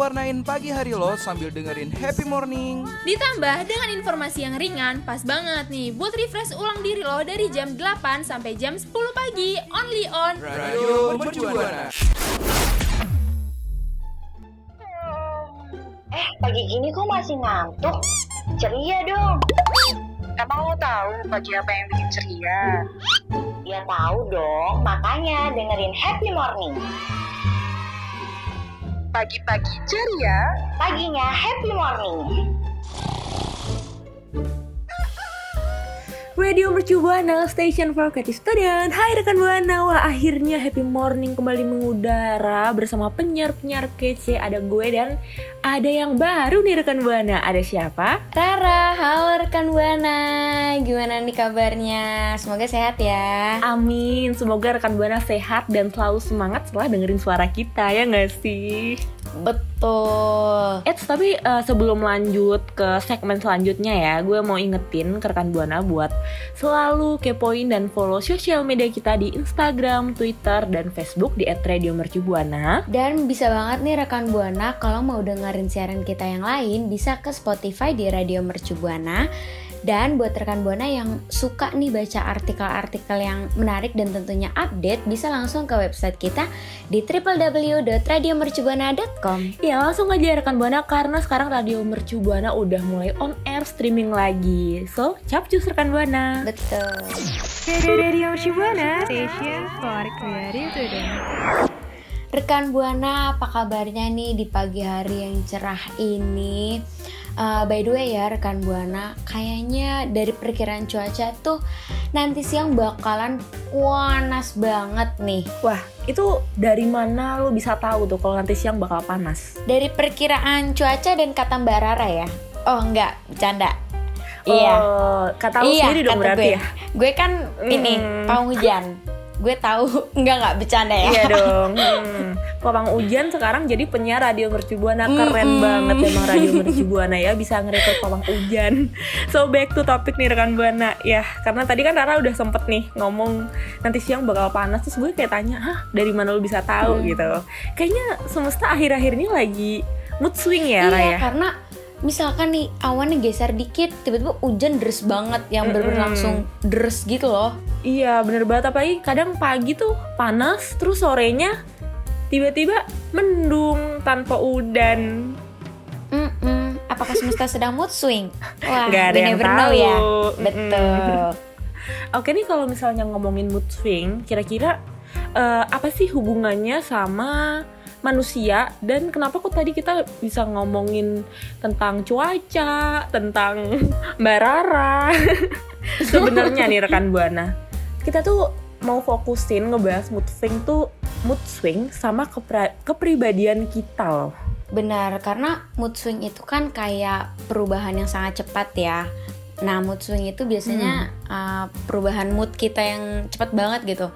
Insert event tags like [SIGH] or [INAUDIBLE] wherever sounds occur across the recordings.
warnain pagi hari lo sambil dengerin happy morning. Ditambah dengan informasi yang ringan, pas banget nih buat refresh ulang diri lo dari jam 8 sampai jam 10 pagi, only on Radio Mercubuana. Eh, pagi gini kok masih ngantuk? Ceria dong. Emang lo tahu pagi apa yang bikin ceria? Ya tahu dong, makanya dengerin Happy Morning. Pagi-pagi ceria, Paginya Happy Morning. Radio Mercu Buana, Station for Creative Student. Hai rekan Buana, wah akhirnya Happy Morning kembali mengudara Bersama penyiar-penyiar kece. Ada gue dan ada yang baru nih rekan Buana Ada siapa? Rara, halo rekan Buana. Gimana nih kabarnya? Semoga sehat ya. Amin, semoga rekan Buana sehat dan selalu semangat setelah dengerin suara kita ya nggak sih? Betul. Eits, tapi eh, sebelum lanjut ke segmen selanjutnya ya, gue mau ingetin ke rekan Buana buat selalu kepoin dan follow sosial media kita di Instagram, Twitter, dan Facebook di @radiomercubuana. Dan bisa banget nih rekan Buana kalau mau dengerin siaran kita yang lain bisa ke Spotify di Radio Mercu Buana. Dan buat rekan Buana yang suka nih baca artikel-artikel yang menarik dan tentunya update bisa langsung ke website kita di www.radiomercubuana.com. Ya langsung aja rekan Buana karena sekarang Radio Mercu Buana udah mulai on air streaming lagi. So, capcus rekan Buana. Betul. Radio Mercu Buana, station for creative Rekan Buana, apa kabarnya nih di pagi hari yang cerah ini? Uh, by the way ya rekan Buana, kayaknya dari perkiraan cuaca tuh nanti siang bakalan panas banget nih. Wah, itu dari mana lo bisa tahu tuh kalau nanti siang bakal panas? Dari perkiraan cuaca dan kata Mbak Rara ya? Oh enggak, bercanda. Iya. Oh, kata lo iya, sendiri dong berarti gue. ya? Gue kan ini Mm. pawang hujan. Gue tahu [LAUGHS] enggak enggak bercanda ya. Iya dong. [LAUGHS] Hmm. Papang Ujan sekarang jadi penyiar radio Mercubuana keren Mm-mm. banget emang radio Mercubuana ya bisa ngerekrut Papang Ujan. [LAUGHS] So back to topik nih rekan Buana ya karena tadi kan Rara udah sempet nih ngomong nanti siang bakal panas terus gue kayak tanya hah dari mana lu bisa tahu Hmm. gitu. Kayaknya semesta akhir-akhir ini lagi mood swing ya Iya, ya. karena misalkan nih awannya geser dikit, tiba-tiba hujan deres banget yang bener-bener langsung deres gitu loh. Iya bener banget apalagi kadang pagi tuh panas terus sorenya tiba-tiba mendung tanpa udan. Mm-mm. Apakah semesta sedang mood swing? [LAUGHS] Wah, Nggak ada yang never know tahu. ya. Mm-mm. Betul. Oke nih kalau misalnya ngomongin mood swing, kira-kira eh, apa sih hubungannya sama manusia dan kenapa kok tadi kita bisa ngomongin tentang cuaca, tentang [LAUGHS] Mbak Rara. [LAUGHS] Sebenarnya nih rekan Buana, kita tuh mau fokusin ngebahas mood swing tuh mood swing sama kepra- kepribadian kita loh. Benar, karena mood swing itu kan kayak perubahan yang sangat cepat ya. Nah, mood swing itu biasanya uh, perubahan mood kita yang cepat banget gitu.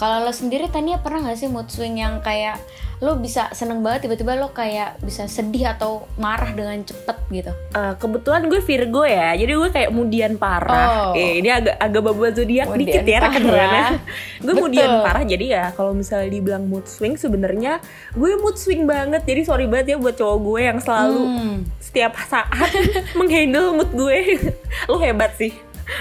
Kalau lo sendiri Tania pernah gak sih mood swing yang kayak lo bisa seneng banget tiba-tiba lo kayak bisa sedih atau marah dengan cepet gitu? Eh, kebetulan gue Virgo ya, jadi gue kayak mudian parah. Oh. Eh, ini agak agak bawa zodiak dikit ya. Buana. [LAUGHS] gue Betul. mudian parah, jadi ya kalau misalnya dibilang mood swing sebenarnya gue mood swing banget. Jadi sorry banget ya buat cowok gue yang selalu Hmm. setiap saat [LAUGHS] menghandle mood gue. [LAUGHS] lo hebat sih.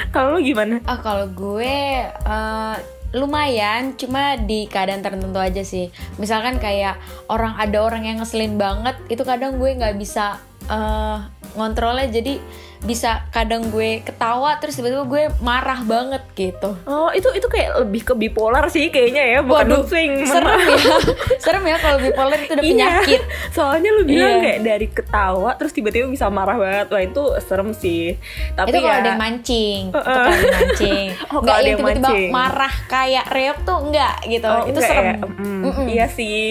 Kalau lo gimana? Ah kalau gue eh, lumayan, cuma di keadaan tertentu aja sih. Misalkan kayak orang ada orang yang ngeselin banget, itu kadang gue nggak bisa eh, ngontrolnya jadi bisa kadang gue ketawa terus tiba-tiba gue marah banget gitu. Oh, itu itu kayak lebih ke bipolar sih kayaknya ya, bukan Waduh, swing. serem ya. [LAUGHS] serem ya kalau bipolar itu udah Iya. penyakit. Soalnya lu bilang Iya. kayak dari ketawa terus tiba-tiba bisa marah banget. Wah, itu serem sih. Tapi itu kalau ya ada yang mancing, itu Uh-uh. kalau ada yang mancing. [LAUGHS] Oh, Enggak kalau ada yang tiba-tiba mancing. marah kayak reok tuh enggak gitu. Oh, itu enggak serem. ya? Mm, Mm-mm. Iya sih.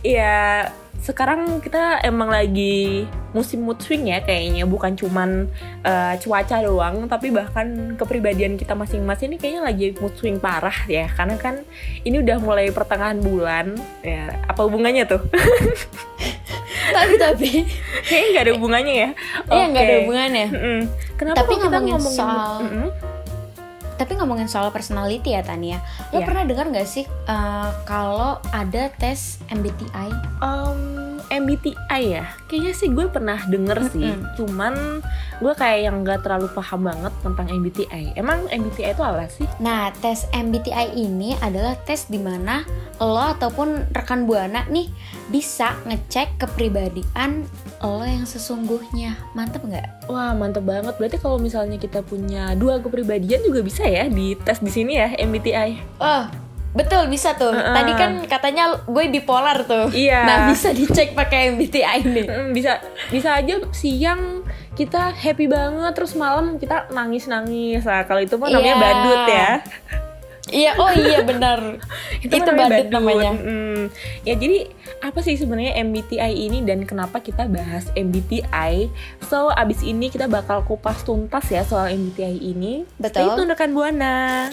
Iya, sekarang kita emang lagi musim mood swing ya kayaknya. Bukan cuman eh, cuaca doang tapi bahkan kepribadian kita masing-masing ini kayaknya lagi mood swing parah ya. Karena kan ini udah mulai pertengahan bulan. Ya apa hubungannya tuh? [LAUGHS] Tapi tapi. Kayaknya nggak ada hubungannya ya. Iya nggak ada hubungannya. Mm-mm. kenapa Tapi kita ngomongin ngomongin soal- Mm-mm. Tapi ngomongin soal personality ya Tania, lo Iya. pernah dengar nggak sih eh, kalau ada tes MBTI? Um, MBTI ya, kayaknya sih gue pernah denger sih. Mm-mm. Cuman gue kayak yang nggak terlalu paham banget tentang MBTI. Emang MBTI itu apa sih? Nah, tes MBTI ini adalah tes di mana lo ataupun rekan buana nih bisa ngecek kepribadian lo yang sesungguhnya. Mantep nggak? Wah mantep banget. Berarti kalau misalnya kita punya dua kepribadian juga bisa ya di tes di sini ya MBTI. Oh, betul bisa tuh. Uh-uh. Tadi kan katanya gue bipolar tuh. Iya. Nah, bisa dicek pakai MBTI nih. Mm, bisa bisa aja siang kita happy banget terus malam kita nangis nangis. Nah kalau itu mah namanya Iya. badut ya. Iya, oh iya benar. [LAUGHS] itu mah badut namanya. Mm. Ya jadi apa sih sebenarnya MBTI ini dan kenapa kita bahas MBTI? So abis ini kita bakal kupas tuntas ya soal MBTI ini. Betul. Stay tune rekan buana.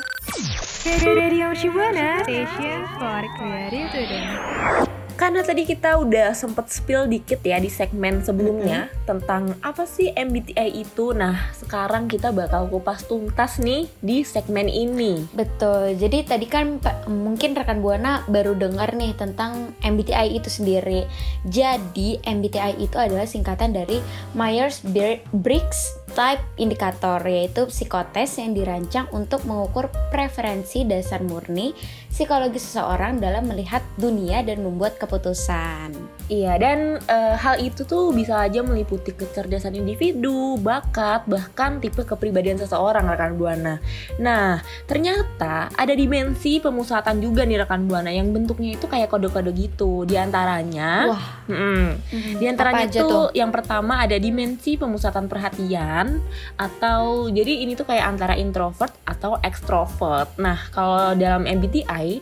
Karena tadi kita udah sempet spill dikit ya di segmen sebelumnya tentang apa sih MBTI itu. Nah, sekarang kita bakal kupas tuntas nih di segmen ini. Betul. Jadi tadi kan mungkin rekan Buana baru dengar nih tentang MBTI itu sendiri. Jadi MBTI itu adalah singkatan dari Myers-Briggs Type Indicator yaitu psikotes yang dirancang untuk mengukur preferensi dasar murni psikologi seseorang dalam melihat dunia dan membuat keputusan. Iya, dan eh, hal itu tuh bisa aja meliputi kecerdasan individu, bakat, bahkan tipe kepribadian seseorang rekan Buana. Nah, ternyata ada dimensi pemusatan juga nih rekan Buana yang bentuknya itu kayak kode-kode gitu. Di antaranya, Wah, Mm-mm. Di antaranya tuh? yang pertama ada dimensi pemusatan perhatian atau jadi ini tuh kayak antara introvert atau extrovert. Nah, kalau dalam MBTI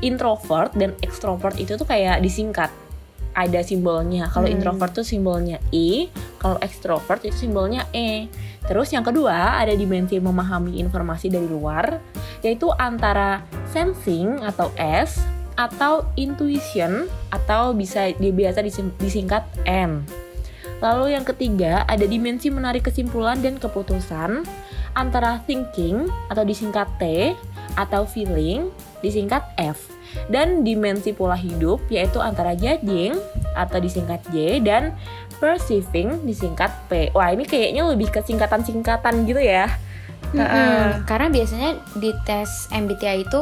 introvert dan extrovert itu tuh kayak disingkat ada simbolnya. Kalau Hmm. introvert tuh simbolnya I, kalau extrovert itu simbolnya E. Terus yang kedua ada dimensi memahami informasi dari luar yaitu antara sensing atau S atau intuition atau bisa biasa disingkat N. Lalu yang ketiga ada dimensi menarik kesimpulan dan keputusan antara thinking atau disingkat T atau feeling disingkat F dan dimensi pola hidup yaitu antara judging atau disingkat J dan perceiving disingkat P. Wah, ini kayaknya lebih ke singkatan-singkatan gitu ya. Mm-mm. Heeh. Karena biasanya di tes MBTI itu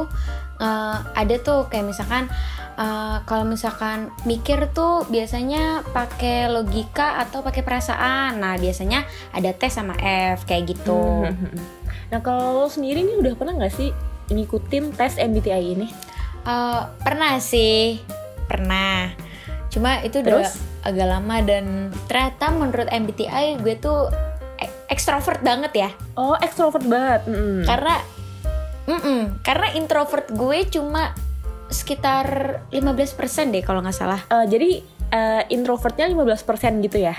eh, ada tuh kayak misalkan eh, kalau misalkan mikir tuh biasanya pakai logika atau pakai perasaan. Nah biasanya ada tes sama F kayak gitu. [LAUGHS] Nah, kalau lo sendiri nih udah pernah nggak sih ngikutin tes MBTI ini? Eh, pernah sih, pernah. Cuma itu udah Terus? agak lama dan ternyata menurut MBTI gue tuh ekstrovert banget ya. Oh, ekstrovert banget. Mm-mm. karena mm-mm, karena introvert gue cuma sekitar 15% deh kalau nggak salah Eh, jadi eh, introvertnya 15% gitu ya?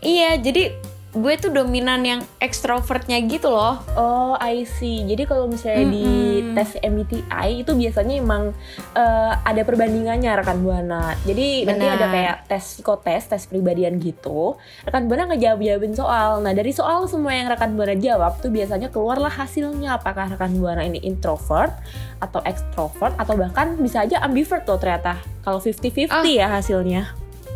iya jadi gue tuh dominan yang ekstrovertnya gitu loh Oh, I see. Jadi kalau misalnya di Mm-mm. tes MBTI itu biasanya emang eh, ada perbandingannya rekan buana. Jadi nanti Benar. ada kayak tes psikotes, tes pribadian gitu. Rekan buana ngejawab jawabin soal. Nah dari soal semua yang rekan buana jawab tuh biasanya keluarlah hasilnya. Apakah rekan buana ini introvert atau extrovert atau bahkan bisa aja ambivert loh ternyata. Kalau 50-50 Ah. ya hasilnya.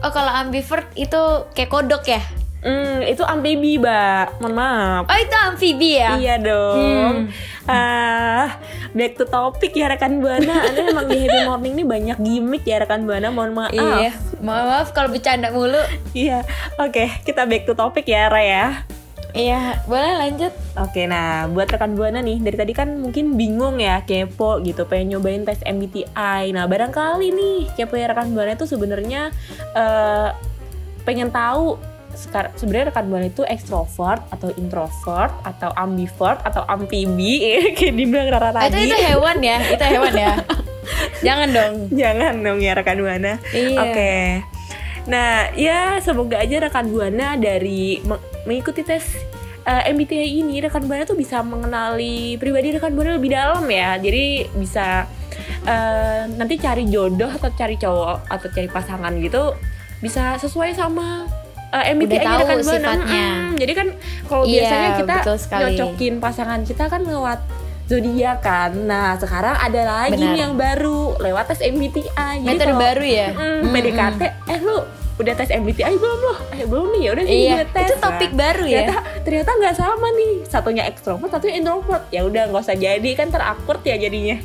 oh kalau ambivert itu kayak kodok ya Hmm, itu amfibi, Mbak. Mohon maaf. Oh itu amfibi ya? Iya dong. Ah, back to topic ya rekan buana. Anda [LAUGHS] emang di Happy Morning ini banyak gimmick ya rekan buana. Mohon maaf. Iya. Maaf kalau bercanda mulu. Iya. Oke, kita back to topic ya, Raya. Iya, boleh lanjut. Oke, nah buat rekan buana nih, dari tadi kan mungkin bingung ya, kepo gitu, pengen nyobain tes MBTI. Nah, barangkali nih, kepo ya rekan buana itu sebenarnya eh, pengen tahu sebenarnya rekan buana itu ekstrovert atau introvert atau ambivert atau amfibi [LAUGHS] kayak dibilang Rara Ah, tadi. Itu itu hewan ya, itu hewan ya. [LAUGHS] Jangan dong. Jangan dong ya rekan buana. Iya. Oke. Nah, ya semoga aja rekan buana dari me- mengikuti tes eh, MBTI ini rekan buana tuh bisa mengenali pribadi rekan buana lebih dalam ya. Jadi bisa eh, nanti cari jodoh atau cari cowok atau cari pasangan gitu bisa sesuai sama eh, MBTI tahu rekan buana. sifatnya. Mm, jadi kan kalau Iya, biasanya kita nyocokin pasangan kita kan lewat zodiak kan. Nah, sekarang ada lagi Benar. yang baru lewat tes MBTI. Jadi Metode kalau- baru ya. Mm, Mm, PDKT, eh lu udah tes MBTI belum loh? Eh belum nih, ya udah sih Iya, tes. itu topik Nah, baru ya. Ternyata ternyata nggak sama nih. Satunya ekstrovert, satunya introvert. Ya udah nggak usah jadi kan terakurt ya jadinya.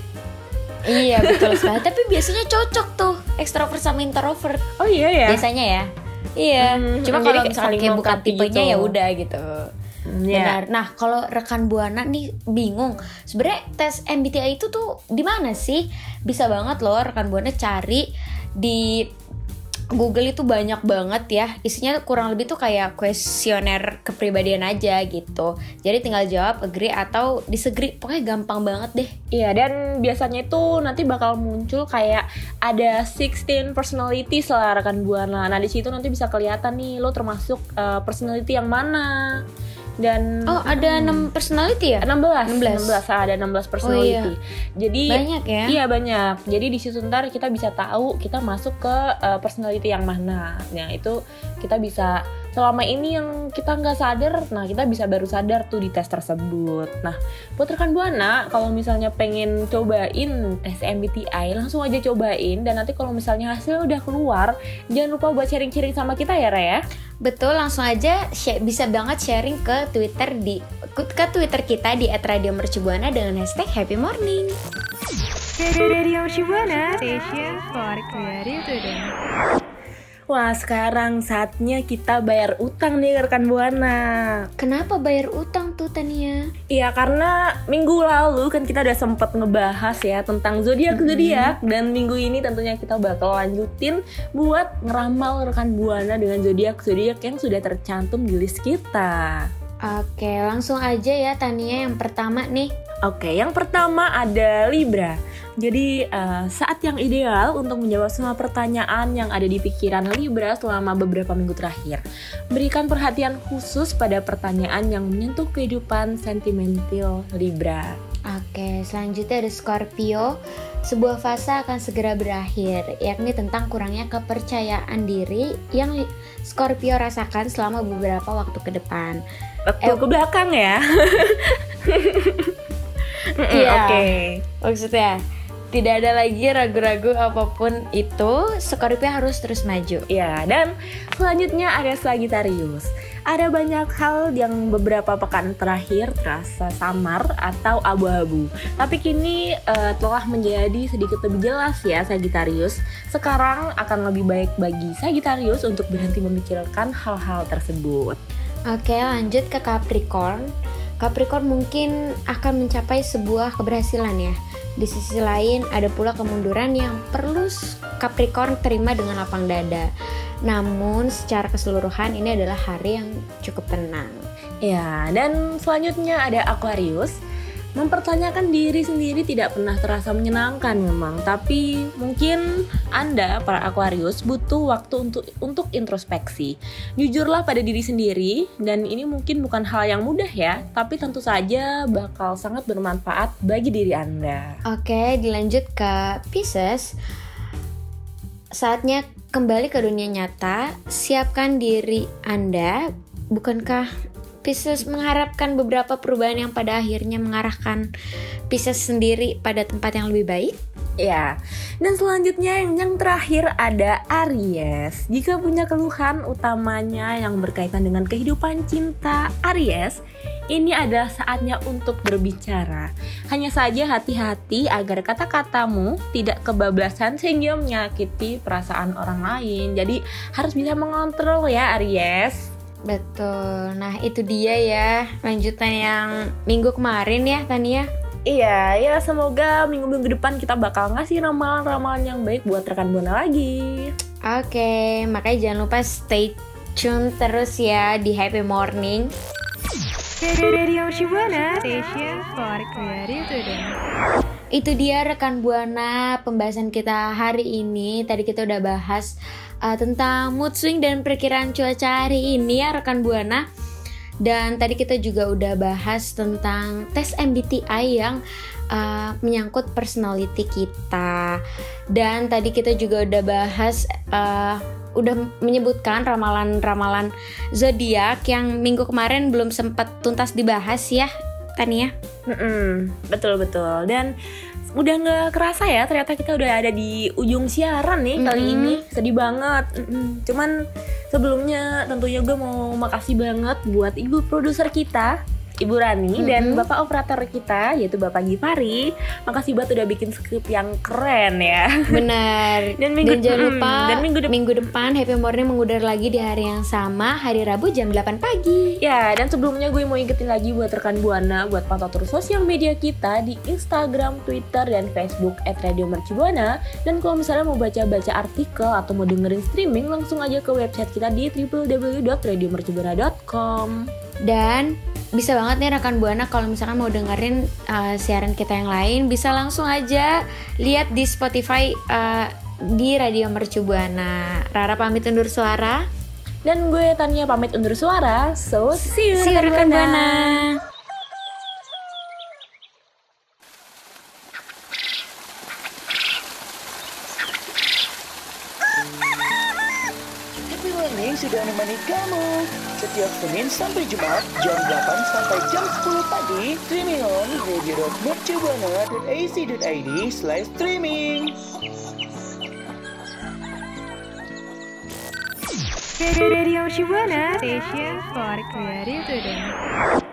Iya betul sekali. Tapi biasanya cocok tuh ekstrovert sama introvert. Oh iya ya. Biasanya ya. Iya. Hmm, Cuma jadi kalau kayak misalnya kayak bukan melengkapi tipenya gitu. ya udah gitu. Iya. Benar. Nah, kalau rekan Buana nih bingung, sebenarnya tes MBTI itu tuh di mana sih? Bisa banget loh rekan Buana cari di Google itu banyak banget ya. Isinya kurang lebih tuh kayak kuesioner kepribadian aja gitu. Jadi tinggal jawab agree atau disagree. Pokoknya gampang banget deh. Iya dan biasanya itu nanti bakal muncul kayak ada 16 personalities lah rekan buana. Nah di situ nanti bisa kelihatan nih lo termasuk uh, personality yang mana. Dan Oh, ada 6 personality ya? 16 16. 16 ada 16 personality. Jadi Banyak ya? Iya banyak. Jadi di situ ntar kita bisa tahu kita masuk ke uh, personality yang mana. Nah itu kita bisa selama ini yang kita nggak sadar, nah kita bisa baru sadar tuh di tes tersebut. Nah buat rekan buana kalau misalnya pengen cobain tes MBTI langsung aja cobain dan nanti kalau misalnya hasil udah keluar jangan lupa buat sharing-sharing sama kita ya Raya. Betul, langsung aja share- bisa banget sharing ke Twitter di ke Twitter kita di @radiomercubuana dengan hashtag Happy Morning. Wah sekarang saatnya kita bayar utang nih rekan buana. Kenapa bayar utang tuh Tania? Iya karena minggu lalu kan kita udah sempet ngebahas ya tentang zodiak zodiak dan minggu ini tentunya kita bakal lanjutin buat ngeramal rekan buana dengan zodiak zodiak yang sudah tercantum di list kita. Oke, langsung aja ya Tania yang pertama nih. Oke, yang pertama ada Libra. Jadi eh, saat yang ideal untuk menjawab semua pertanyaan yang ada di pikiran Libra selama beberapa minggu terakhir. Berikan perhatian khusus pada pertanyaan yang menyentuh kehidupan sentimental Libra. Oke, selanjutnya ada Scorpio. Sebuah fase akan segera berakhir, yakni tentang kurangnya kepercayaan diri yang Scorpio rasakan selama beberapa waktu ke depan. Betul Eh, ke belakang ya. [LAUGHS] Iya. Oke. Maksudnya, tidak ada lagi ragu-ragu apa pun itu, Scorpio harus terus maju. Ya, dan selanjutnya ada Sagittarius. Ada banyak hal yang beberapa pekan terakhir terasa samar atau abu-abu. Tapi kini eh, telah menjadi sedikit lebih jelas ya Sagittarius. Sekarang akan lebih baik bagi Sagittarius untuk berhenti memikirkan hal-hal tersebut. Oke, lanjut ke Capricorn. Capricorn mungkin akan mencapai sebuah keberhasilan ya. Di sisi lain, ada pula kemunduran yang perlu Capricorn terima dengan lapang dada. Namun, secara keseluruhan ini adalah hari yang cukup tenang. Ya, dan selanjutnya ada Aquarius. Mempertanyakan diri sendiri tidak pernah terasa menyenangkan memang, tapi mungkin Anda para Aquarius butuh waktu untuk untuk introspeksi. Jujurlah pada diri sendiri dan ini mungkin bukan hal yang mudah ya, tapi tentu saja bakal sangat bermanfaat bagi diri Anda. Oke, dilanjut ke Pisces. Saatnya kembali ke dunia nyata, siapkan diri Anda. Bukankah Pisces mengharapkan beberapa perubahan yang pada akhirnya mengarahkan Pisces sendiri pada tempat yang lebih baik? Ya, dan selanjutnya yang, yang terakhir ada Aries. Jika punya keluhan utamanya yang berkaitan dengan kehidupan cinta Aries, ini adalah saatnya untuk berbicara. Hanya saja hati-hati agar kata-katamu tidak kebablasan sehingga menyakiti perasaan orang lain. Jadi harus bisa mengontrol ya Aries. Betul. Nah, itu dia ya lanjutan yang minggu kemarin ya, Tania. Iya, ya semoga minggu-minggu depan kita bakal ngasih ramalan-ramalan yang baik buat rekan Buana lagi. Oke, makanya jangan lupa stay tune terus ya di Happy Morning. Itu dia rekan Buana pembahasan kita hari ini. Tadi kita udah bahas uh, tentang mood swing dan perkiraan cuaca hari ini ya rekan Buana. Dan tadi kita juga udah bahas tentang tes MBTI yang uh, menyangkut personality kita. Dan tadi kita juga udah bahas uh, udah menyebutkan ramalan-ramalan zodiak yang minggu kemarin belum sempat tuntas dibahas ya, Tania. Mm-mm, betul betul. Dan udah nggak kerasa ya ternyata kita udah ada di ujung siaran nih kali Mm-mm. ini sedih banget Mm-mm. cuman sebelumnya tentunya gue mau makasih banget buat ibu produser kita Ibu Rani dan Mm-mm. bapak operator kita yaitu Bapak Gipari makasih banget udah bikin skrip yang keren ya Benar. [LAUGHS] Dan minggu- jangan mm, lupa dan minggu dep- depan Happy Morning mengudara lagi di hari yang sama, hari Rabu jam 8 pagi. Ya, dan sebelumnya gue mau ingetin lagi buat rekan Buana buat pantau terus sosial media kita di Instagram, Twitter, dan Facebook @radiomercubuana. Dan kalau misalnya mau baca-baca artikel atau mau dengerin streaming, langsung aja ke website kita di www.radiomercubuana.com. Dan bisa banget nih rekan Buana kalau misalkan mau dengerin uh, siaran kita yang lain bisa langsung aja lihat di Spotify uh, di Radio Mercu Buana. Rara pamit undur suara. Dan gue Tania pamit undur suara. So, see you, See you rekan Buana. Happy Setiap Senin sampai Jumat Jam 8 sampai jam 10 pagi Streaming on radio.mercubuana.ac.id Slash streaming Radio Shibuana Station for Creative Today.